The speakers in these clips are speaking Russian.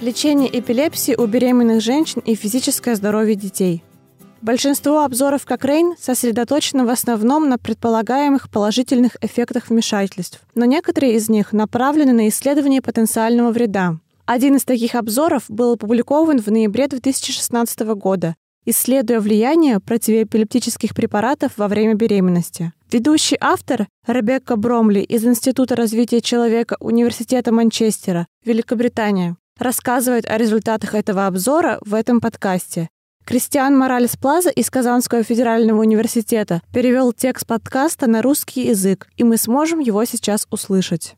Лечение эпилепсии у беременных женщин и физическое здоровье детей. Большинство обзоров Кокрейн сосредоточено в основном на предполагаемых положительных эффектах вмешательств, но некоторые из них направлены на исследование потенциального вреда. Один из таких обзоров был опубликован в ноябре 2016 года, исследуя влияние противоэпилептических препаратов во время беременности. Ведущий автор Ребекка Бромли из Института развития человека Университета Манчестера, Великобритания, рассказывает о результатах этого обзора в этом подкасте. Кристиан Моралес Плаза из Казанского федерального университета перевел текст подкаста на русский язык, и мы сможем его сейчас услышать.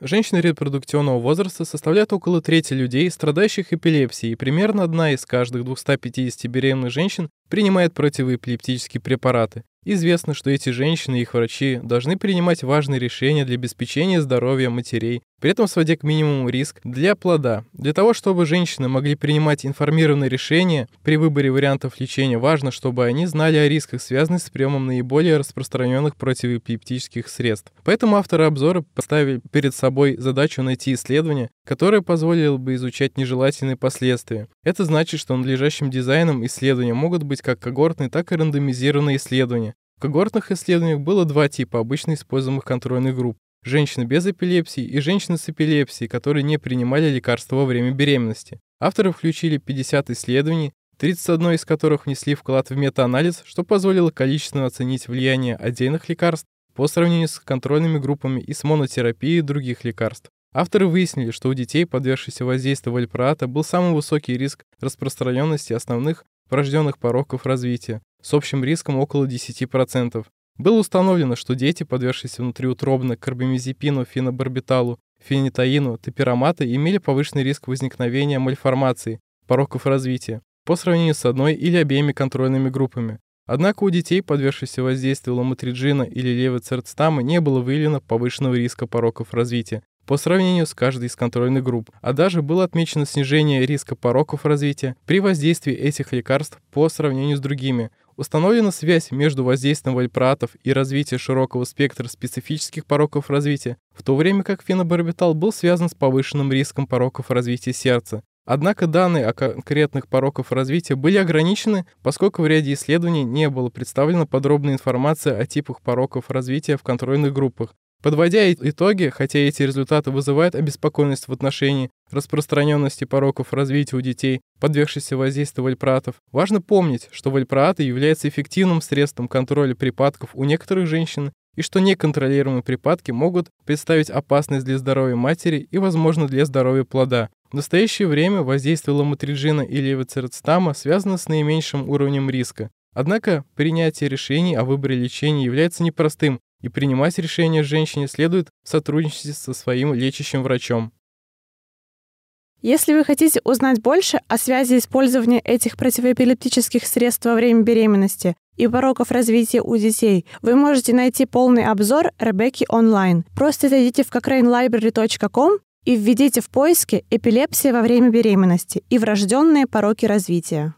Женщины репродуктивного возраста составляют около трети людей, страдающих эпилепсией, и примерно одна из каждых 250 беременных женщин принимает противоэпилептические препараты. Известно, что эти женщины и их врачи должны принимать важные решения для обеспечения здоровья матерей, при этом сводя к минимуму риск для плода. Для того, чтобы женщины могли принимать информированные решения при выборе вариантов лечения, важно, чтобы они знали о рисках, связанных с приемом наиболее распространенных противоэпилептических средств. Поэтому авторы обзора поставили перед собой задачу найти исследование, которое позволило бы изучать нежелательные последствия. Это значит, что надлежащим дизайном исследования могут быть как когортные, так и рандомизированные исследования. Когортных исследованиях было два типа обычно используемых контрольных групп женщины без эпилепсии и женщины с эпилепсией, которые не принимали лекарства во время беременности. Авторы включили 50 исследований, 31 из которых внесли вклад в метаанализ, что позволило количественно оценить влияние отдельных лекарств по сравнению с контрольными группами и с монотерапией других лекарств. Авторы выяснили, что у детей, подвергшихся воздействию вальпроата, был самый высокий риск распространенности основных врожденных пороков развития, с общим риском около 10%. Было установлено, что дети, подвергшиеся внутриутробно карбамазепину, фенобарбиталу, фенитаину, топирамата, имели повышенный риск возникновения мальформации, пороков развития, по сравнению с одной или обеими контрольными группами. Однако у детей, подвергшихся воздействию ламотриджина или левоцерцтама, не было выявлено повышенного риска пороков развития по сравнению с каждой из контрольных групп, а даже было отмечено снижение риска пороков развития при воздействии этих лекарств по сравнению с другими – Установлена связь между воздействием вальпратов и развитием широкого спектра специфических пороков развития, в то время как фенобарбитал был связан с повышенным риском пороков развития сердца. Однако данные о конкретных пороках развития были ограничены, поскольку в ряде исследований не было представлена подробная информация о типах пороков развития в контрольных группах, Подводя итоги, хотя эти результаты вызывают обеспокоенность в отношении распространенности пороков развития у детей, подвергшихся воздействию вальпратов, важно помнить, что вальпраты являются эффективным средством контроля припадков у некоторых женщин и что неконтролируемые припадки могут представить опасность для здоровья матери и, возможно, для здоровья плода. В настоящее время воздействие ламотриджина и левоцерцтама связано с наименьшим уровнем риска. Однако принятие решений о выборе лечения является непростым, и принимать решение женщине следует в сотрудничестве со своим лечащим врачом. Если вы хотите узнать больше о связи использования этих противоэпилептических средств во время беременности и пороков развития у детей, вы можете найти полный обзор Ребекки онлайн. Просто зайдите в cochranelibrary.com и введите в поиске «Эпилепсия во время беременности» и «Врожденные пороки развития».